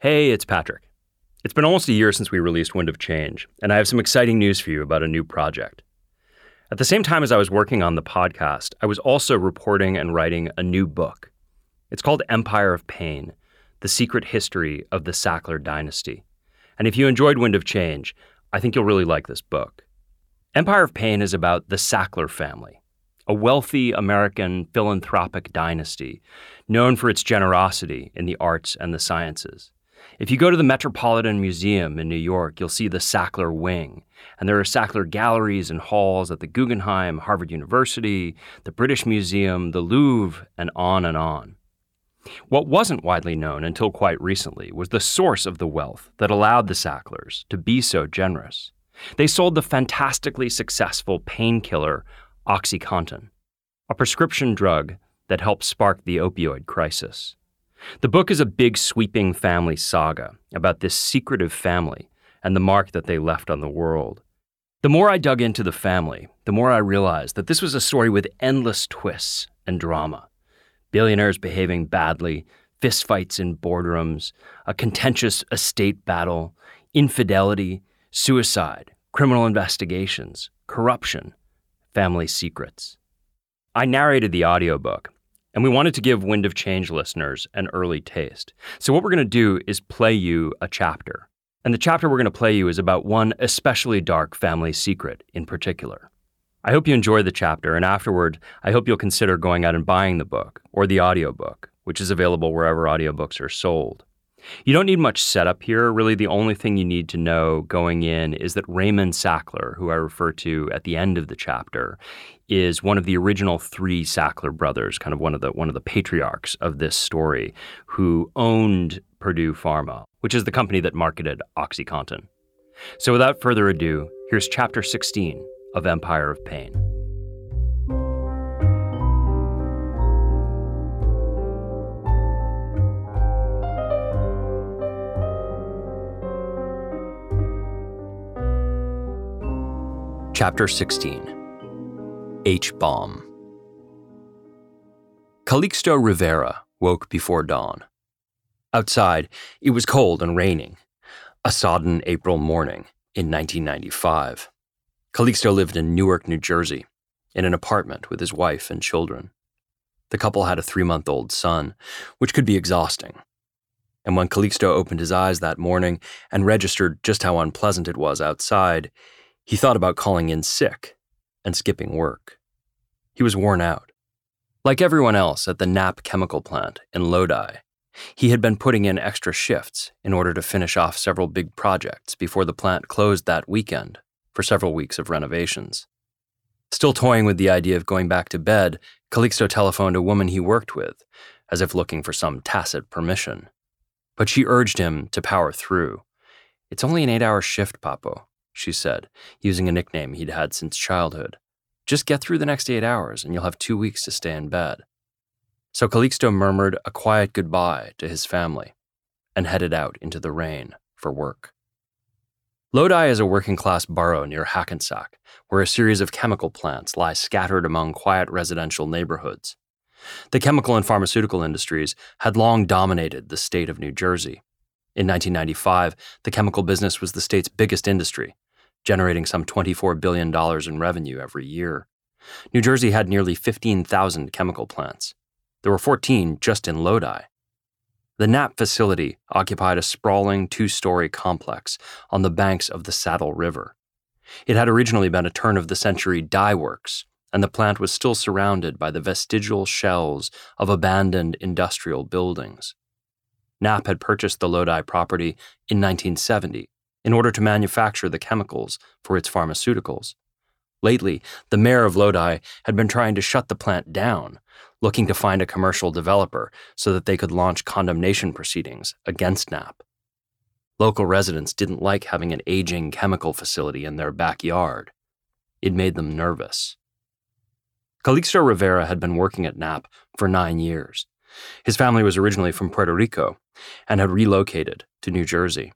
Hey, it's Patrick. It's been almost a year since we released Wind of Change, and I have some exciting news for you about a new project. At the same time as I was working on the podcast, I was also reporting and writing a new book. It's called Empire of Pain The Secret History of the Sackler Dynasty. And if you enjoyed Wind of Change, I think you'll really like this book. Empire of Pain is about the Sackler family, a wealthy American philanthropic dynasty known for its generosity in the arts and the sciences. If you go to the Metropolitan Museum in New York, you'll see the Sackler Wing. And there are Sackler galleries and halls at the Guggenheim, Harvard University, the British Museum, the Louvre, and on and on. What wasn't widely known until quite recently was the source of the wealth that allowed the Sacklers to be so generous. They sold the fantastically successful painkiller OxyContin, a prescription drug that helped spark the opioid crisis. The book is a big, sweeping family saga about this secretive family and the mark that they left on the world. The more I dug into the family, the more I realized that this was a story with endless twists and drama. Billionaires behaving badly, fistfights in boardrooms, a contentious estate battle, infidelity, suicide, criminal investigations, corruption, family secrets. I narrated the audiobook, and we wanted to give Wind of Change listeners an early taste. So, what we're going to do is play you a chapter. And the chapter we're going to play you is about one especially dark family secret in particular. I hope you enjoy the chapter, and afterward, I hope you'll consider going out and buying the book or the audiobook, which is available wherever audiobooks are sold. You don't need much setup here. Really, the only thing you need to know going in is that Raymond Sackler, who I refer to at the end of the chapter, is one of the original three Sackler brothers, kind of one of the one of the patriarchs of this story, who owned Purdue Pharma, which is the company that marketed OxyContin. So without further ado, here's chapter 16 of Empire of Pain. Chapter 16 H bomb. Calixto Rivera woke before dawn. Outside, it was cold and raining. A sodden April morning in 1995. Calixto lived in Newark, New Jersey, in an apartment with his wife and children. The couple had a three month old son, which could be exhausting. And when Calixto opened his eyes that morning and registered just how unpleasant it was outside, he thought about calling in sick and skipping work. He was worn out. Like everyone else at the Knapp chemical plant in Lodi, he had been putting in extra shifts in order to finish off several big projects before the plant closed that weekend for several weeks of renovations. Still toying with the idea of going back to bed, Calixto telephoned a woman he worked with, as if looking for some tacit permission. But she urged him to power through. It's only an eight hour shift, Papo, she said, using a nickname he'd had since childhood. Just get through the next eight hours and you'll have two weeks to stay in bed. So Calixto murmured a quiet goodbye to his family and headed out into the rain for work. Lodi is a working class borough near Hackensack, where a series of chemical plants lie scattered among quiet residential neighborhoods. The chemical and pharmaceutical industries had long dominated the state of New Jersey. In 1995, the chemical business was the state's biggest industry, generating some $24 billion in revenue every year. New Jersey had nearly 15,000 chemical plants. There were 14 just in Lodi. The Knapp facility occupied a sprawling two story complex on the banks of the Saddle River. It had originally been a turn of the century dye works, and the plant was still surrounded by the vestigial shells of abandoned industrial buildings. Knapp had purchased the Lodi property in 1970 in order to manufacture the chemicals for its pharmaceuticals. Lately, the mayor of Lodi had been trying to shut the plant down, looking to find a commercial developer so that they could launch condemnation proceedings against Knapp. Local residents didn't like having an aging chemical facility in their backyard. It made them nervous. Calixto Rivera had been working at Knapp for nine years. His family was originally from Puerto Rico and had relocated to New Jersey.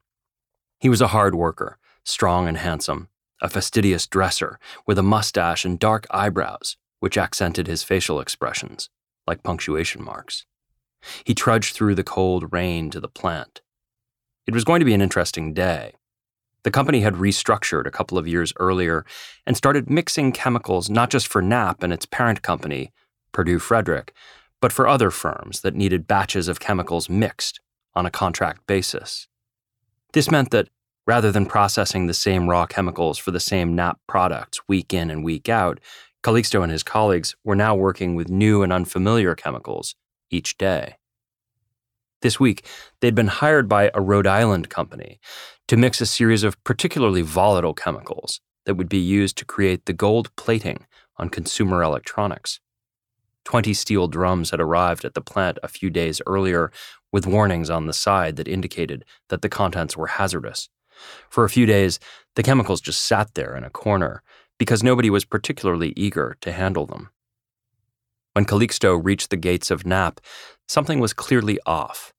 He was a hard worker, strong and handsome, a fastidious dresser with a mustache and dark eyebrows, which accented his facial expressions, like punctuation marks. He trudged through the cold rain to the plant. It was going to be an interesting day. The company had restructured a couple of years earlier and started mixing chemicals not just for Knapp and its parent company, Purdue Frederick, but for other firms that needed batches of chemicals mixed on a contract basis. This meant that rather than processing the same raw chemicals for the same Knapp products week in and week out, Calixto and his colleagues were now working with new and unfamiliar chemicals each day. This week, they'd been hired by a Rhode Island company to mix a series of particularly volatile chemicals that would be used to create the gold plating on consumer electronics. Twenty steel drums had arrived at the plant a few days earlier with warnings on the side that indicated that the contents were hazardous. For a few days, the chemicals just sat there in a corner because nobody was particularly eager to handle them. When Calixto reached the gates of Knapp, something was clearly off.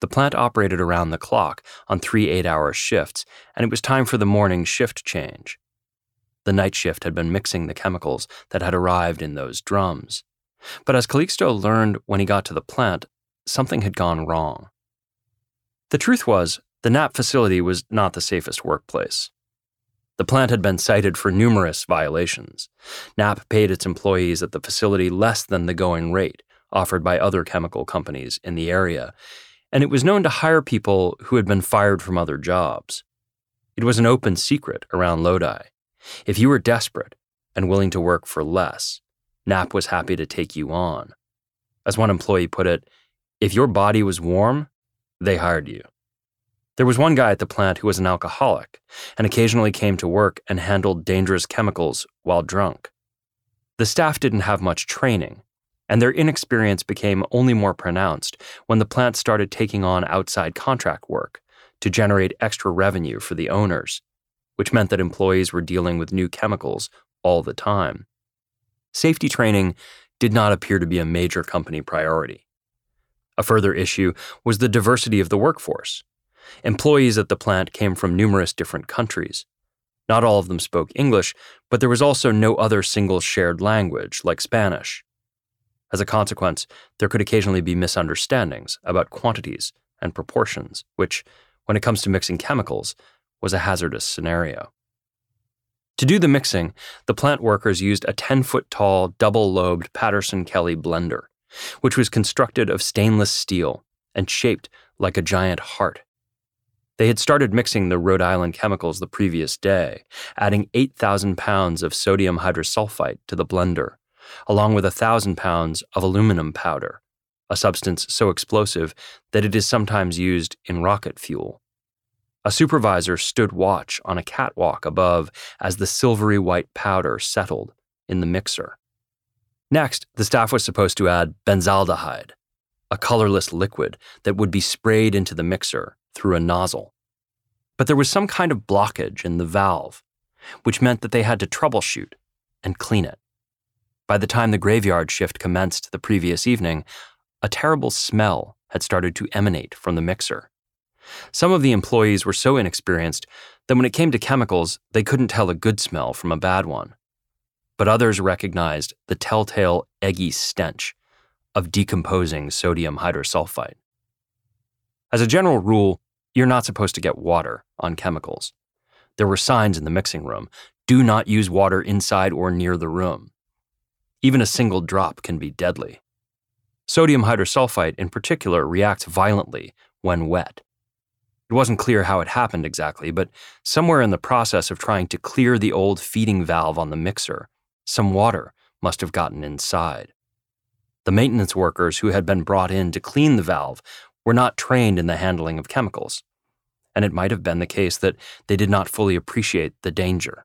The plant operated around the clock on three eight hour shifts, and it was time for the morning shift change. The night shift had been mixing the chemicals that had arrived in those drums. But as Calixto learned when he got to the plant, something had gone wrong. The truth was, the Knapp facility was not the safest workplace. The plant had been cited for numerous violations. Knapp paid its employees at the facility less than the going rate offered by other chemical companies in the area, and it was known to hire people who had been fired from other jobs. It was an open secret around Lodi. If you were desperate and willing to work for less, Knapp was happy to take you on. As one employee put it, if your body was warm, they hired you. There was one guy at the plant who was an alcoholic and occasionally came to work and handled dangerous chemicals while drunk. The staff didn't have much training, and their inexperience became only more pronounced when the plant started taking on outside contract work to generate extra revenue for the owners, which meant that employees were dealing with new chemicals all the time. Safety training did not appear to be a major company priority. A further issue was the diversity of the workforce. Employees at the plant came from numerous different countries. Not all of them spoke English, but there was also no other single shared language like Spanish. As a consequence, there could occasionally be misunderstandings about quantities and proportions, which, when it comes to mixing chemicals, was a hazardous scenario. To do the mixing, the plant workers used a 10 foot tall, double lobed Patterson Kelley blender, which was constructed of stainless steel and shaped like a giant heart. They had started mixing the Rhode Island chemicals the previous day, adding 8,000 pounds of sodium hydrosulfite to the blender, along with a thousand pounds of aluminum powder, a substance so explosive that it is sometimes used in rocket fuel. A supervisor stood watch on a catwalk above as the silvery white powder settled in the mixer. Next, the staff was supposed to add benzaldehyde, a colorless liquid that would be sprayed into the mixer through a nozzle. But there was some kind of blockage in the valve, which meant that they had to troubleshoot and clean it. By the time the graveyard shift commenced the previous evening, a terrible smell had started to emanate from the mixer. Some of the employees were so inexperienced that when it came to chemicals, they couldn't tell a good smell from a bad one. But others recognized the telltale eggy stench of decomposing sodium hydrosulfite. As a general rule, you're not supposed to get water on chemicals. There were signs in the mixing room do not use water inside or near the room. Even a single drop can be deadly. Sodium hydrosulfite, in particular, reacts violently when wet. It wasn't clear how it happened exactly, but somewhere in the process of trying to clear the old feeding valve on the mixer, some water must have gotten inside. The maintenance workers who had been brought in to clean the valve were not trained in the handling of chemicals, and it might have been the case that they did not fully appreciate the danger.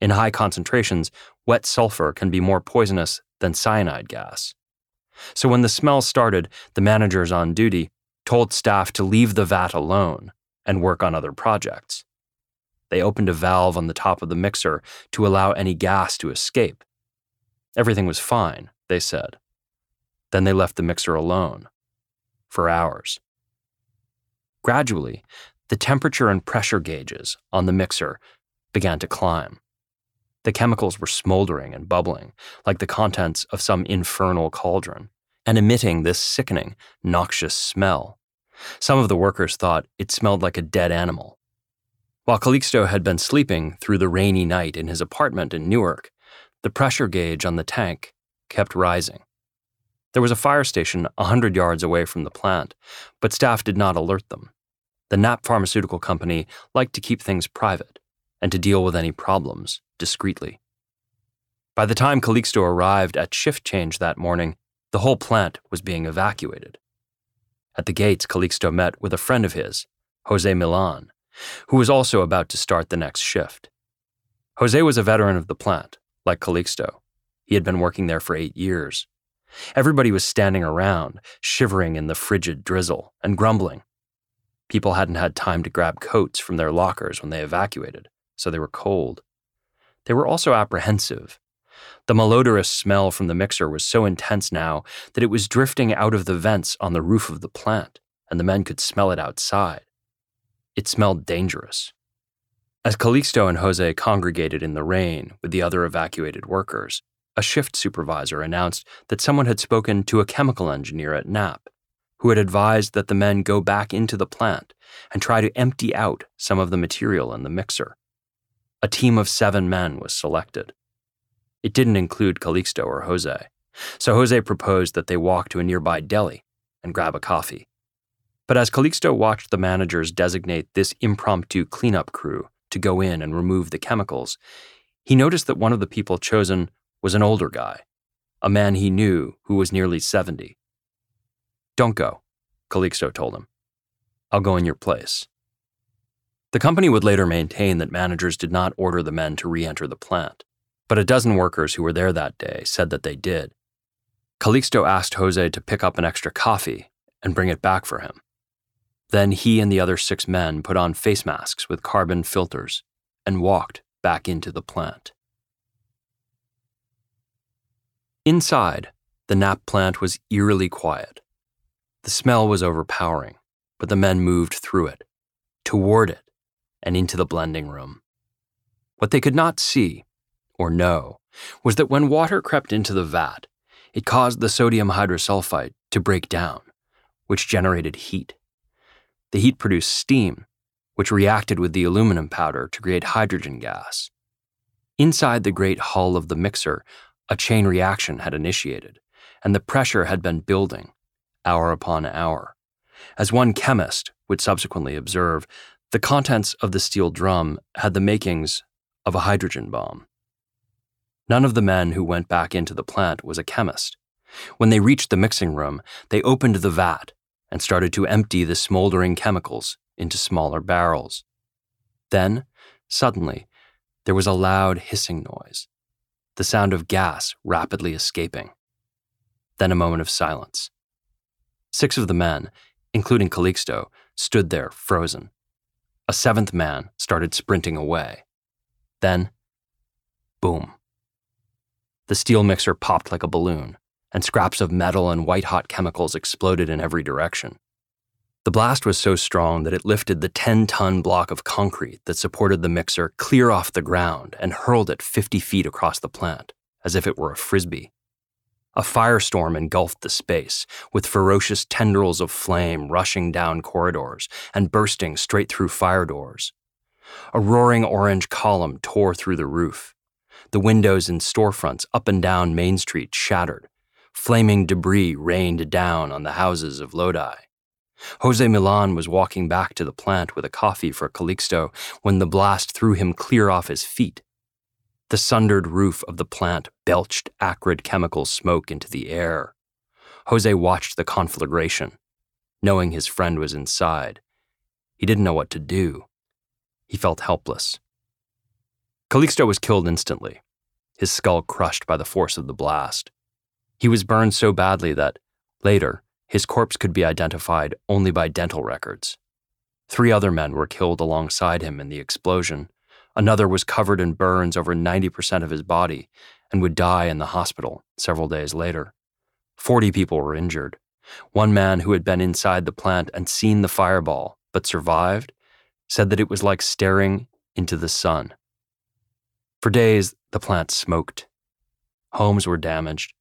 In high concentrations, wet sulfur can be more poisonous than cyanide gas. So when the smell started, the managers on duty told staff to leave the vat alone and work on other projects. They opened a valve on the top of the mixer to allow any gas to escape. Everything was fine, they said. Then they left the mixer alone for hours. Gradually, the temperature and pressure gauges on the mixer began to climb. The chemicals were smoldering and bubbling, like the contents of some infernal cauldron, and emitting this sickening, noxious smell, Some of the workers thought it smelled like a dead animal. While Calixto had been sleeping through the rainy night in his apartment in Newark, the pressure gauge on the tank kept rising. There was a fire station a 100 yards away from the plant, but staff did not alert them. The Knapp Pharmaceutical Company liked to keep things private and to deal with any problems discreetly. By the time Calixto arrived at shift change that morning, the whole plant was being evacuated. At the gates, Calixto met with a friend of his, Jose Milan, who was also about to start the next shift. Jose was a veteran of the plant, like Calixto. He had been working there for eight years. Everybody was standing around, shivering in the frigid drizzle and grumbling. People hadn't had time to grab coats from their lockers when they evacuated, so they were cold. They were also apprehensive the malodorous smell from the mixer was so intense now that it was drifting out of the vents on the roof of the plant, and the men could smell it outside. It smelled dangerous. As Calixto and Jose congregated in the rain with the other evacuated workers, a shift supervisor announced that someone had spoken to a chemical engineer at Knapp, who had advised that the men go back into the plant and try to empty out some of the material in the mixer. A team of seven men was selected. It didn't include Calixto or Jose, so Jose proposed that they walk to a nearby deli and grab a coffee. But as Calixto watched the managers designate this impromptu cleanup crew to go in and remove the chemicals, he noticed that one of the people chosen was an older guy, a man he knew who was nearly 70. Don't go, Calixto told him. I'll go in your place. The company would later maintain that managers did not order the men to re enter the plant but a dozen workers who were there that day said that they did. Calixto asked Jose to pick up an extra coffee and bring it back for him. Then he and the other six men put on face masks with carbon filters and walked back into the plant. Inside, the Knapp plant was eerily quiet. The smell was overpowering, but the men moved through it, toward it, and into the blending room. What they could not see or know, was that when water crept into the vat, it caused the sodium hydrosulfide to break down, which generated heat. The heat produced steam, which reacted with the aluminum powder to create hydrogen gas. Inside the great hull of the mixer, a chain reaction had initiated, and the pressure had been building, hour upon hour. As one chemist would subsequently observe, the contents of the steel drum had the makings of a hydrogen bomb. None of the men who went back into the plant was a chemist. When they reached the mixing room, they opened the vat and started to empty the smoldering chemicals into smaller barrels. Then, suddenly, there was a loud hissing noise, the sound of gas rapidly escaping. Then a moment of silence. Six of the men, including Calixto, stood there frozen. A seventh man started sprinting away. Then, boom. The steel mixer popped like a balloon, and scraps of metal and white hot chemicals exploded in every direction. The blast was so strong that it lifted the 10 ton block of concrete that supported the mixer clear off the ground and hurled it 50 feet across the plant, as if it were a frisbee. A firestorm engulfed the space, with ferocious tendrils of flame rushing down corridors and bursting straight through fire doors. A roaring orange column tore through the roof, the windows in storefronts up and down Main Street shattered. Flaming debris rained down on the houses of Lodi. Jose Milan was walking back to the plant with a coffee for Calixto when the blast threw him clear off his feet. The sundered roof of the plant belched acrid chemical smoke into the air. Jose watched the conflagration, knowing his friend was inside. He didn't know what to do. He felt helpless. Calixto was killed instantly, his skull crushed by the force of the blast. He was burned so badly that, later, his corpse could be identified only by dental records. Three other men were killed alongside him in the explosion. Another was covered in burns over 90% of his body and would die in the hospital several days later. Forty people were injured. One man who had been inside the plant and seen the fireball but survived said that it was like staring into the sun. For days, the plant smoked. Homes were damaged.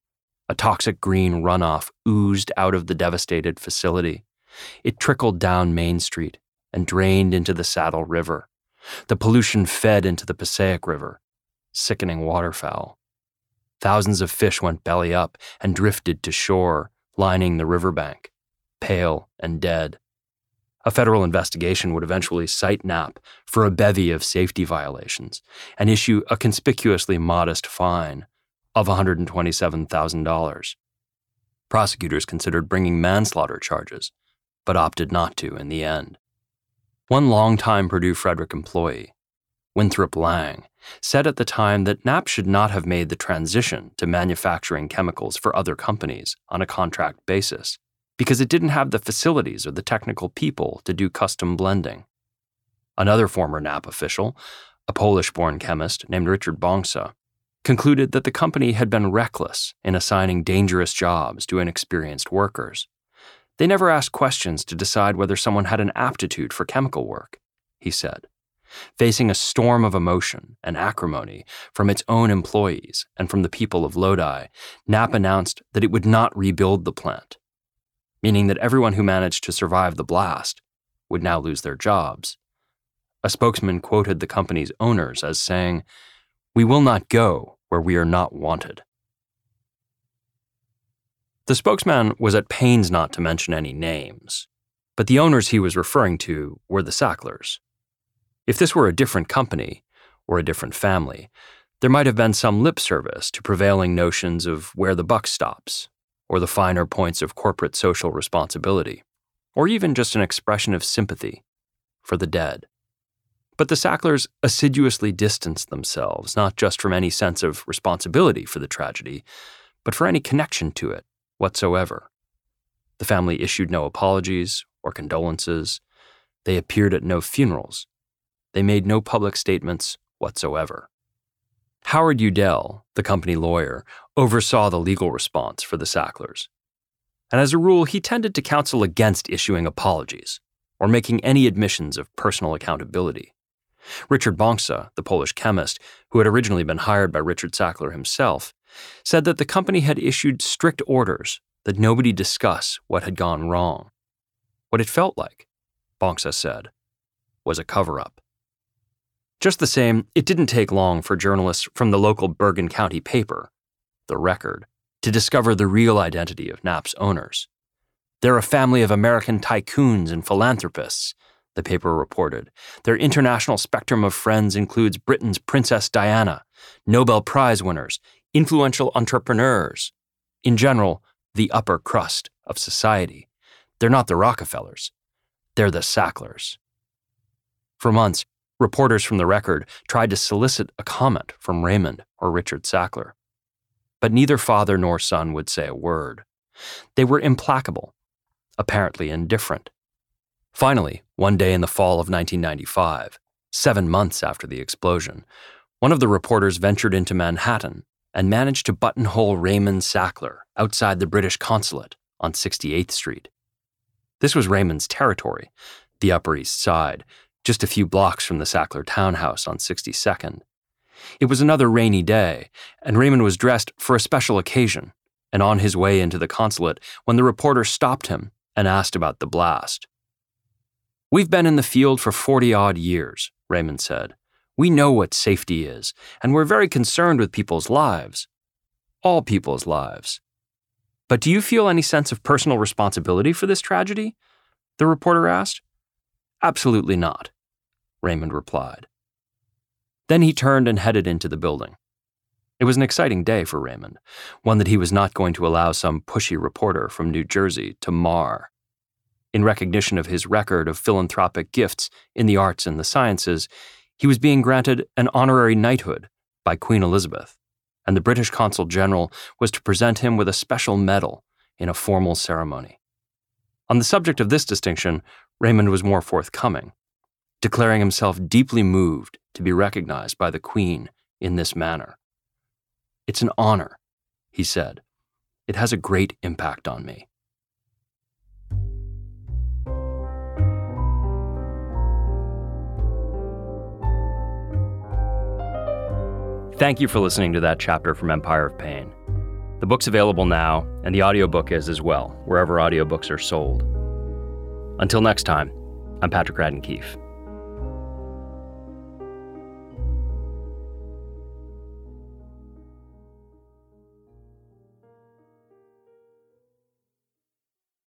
A toxic green runoff oozed out of the devastated facility, It trickled down Main Street and drained into the Saddle River. The pollution fed into the Passaic River, sickening waterfowl. Thousands of fish went belly up and drifted to shore, lining the riverbank, pale and dead. A federal investigation would eventually cite Knapp for a bevy of safety violations and issue a conspicuously modest fine of $127,000. Prosecutors considered bringing manslaughter charges, but opted not to in the end. One longtime Purdue Frederick employee, Winthrop Lang, said at the time that Knapp should not have made the transition to manufacturing chemicals for other companies on a contract basis because it didn't have the facilities or the technical people to do custom blending. Another former Knapp official, a Polish born chemist named Richard Bongsa, concluded that the company had been reckless in assigning dangerous jobs to inexperienced workers. They never asked questions to decide whether someone had an aptitude for chemical work, he said. Facing a storm of emotion and acrimony from its own employees and from the people of Lodi, Knapp announced that it would not rebuild the plant, meaning that everyone who managed to survive the blast would now lose their jobs. A spokesman quoted the company's owners as saying, We will not go where we are not wanted. The spokesman was at pains not to mention any names, but the owners he was referring to were the Sacklers. If this were a different company or a different family, there might have been some lip service to prevailing notions of where the buck stops, or the finer points of corporate social responsibility, or even just an expression of sympathy for the dead. But the Sacklers assiduously distanced themselves not just from any sense of responsibility for the tragedy, but for any connection to it whatsoever. The family issued no apologies or condolences. They appeared at no funerals they made no public statements whatsoever. Howard Udell, the company lawyer, oversaw the legal response for the Sacklers. And as a rule, he tended to counsel against issuing apologies or making any admissions of personal accountability. Richard Bongsa, the Polish chemist, who had originally been hired by Richard Sackler himself, said that the company had issued strict orders that nobody discuss what had gone wrong. What it felt like, Bongsa said, was a cover up. Just the same, it didn't take long for journalists from the local Bergen County paper, The Record, to discover the real identity of Knapp's owners. They're a family of American tycoons and philanthropists, the paper reported. Their international spectrum of friends includes Britain's Princess Diana, Nobel Prize winners, influential entrepreneurs. In general, the upper crust of society. They're not the Rockefellers, they're the Sacklers. For months, Reporters from the record tried to solicit a comment from Raymond or Richard Sackler. But neither father nor son would say a word. They were implacable, apparently indifferent. Finally, one day in the fall of 1995, seven months after the explosion, one of the reporters ventured into Manhattan and managed to buttonhole Raymond Sackler outside the British consulate on 68th Street. This was Raymond's territory, the Upper East Side, just a few blocks from the Sackler townhouse on 62nd. It was another rainy day, and Raymond was dressed for a special occasion and on his way into the consulate when the reporter stopped him and asked about the blast. We've been in the field for 40 odd years, Raymond said. We know what safety is, and we're very concerned with people's lives. All people's lives. But do you feel any sense of personal responsibility for this tragedy? The reporter asked. Absolutely not, Raymond replied. Then he turned and headed into the building. It was an exciting day for Raymond, one that he was not going to allow some pushy reporter from New Jersey to mar. In recognition of his record of philanthropic gifts in the arts and the sciences, he was being granted an honorary knighthood by Queen Elizabeth, and the British Consul General was to present him with a special medal in a formal ceremony. On the subject of this distinction, Raymond was more forthcoming, declaring himself deeply moved to be recognized by the Queen in this manner. It's an honor, he said. It has a great impact on me. Thank you for listening to that chapter from Empire of Pain. The book's available now, and the audiobook is as well, wherever audiobooks are sold. Until next time, I'm Patrick Radden Keefe.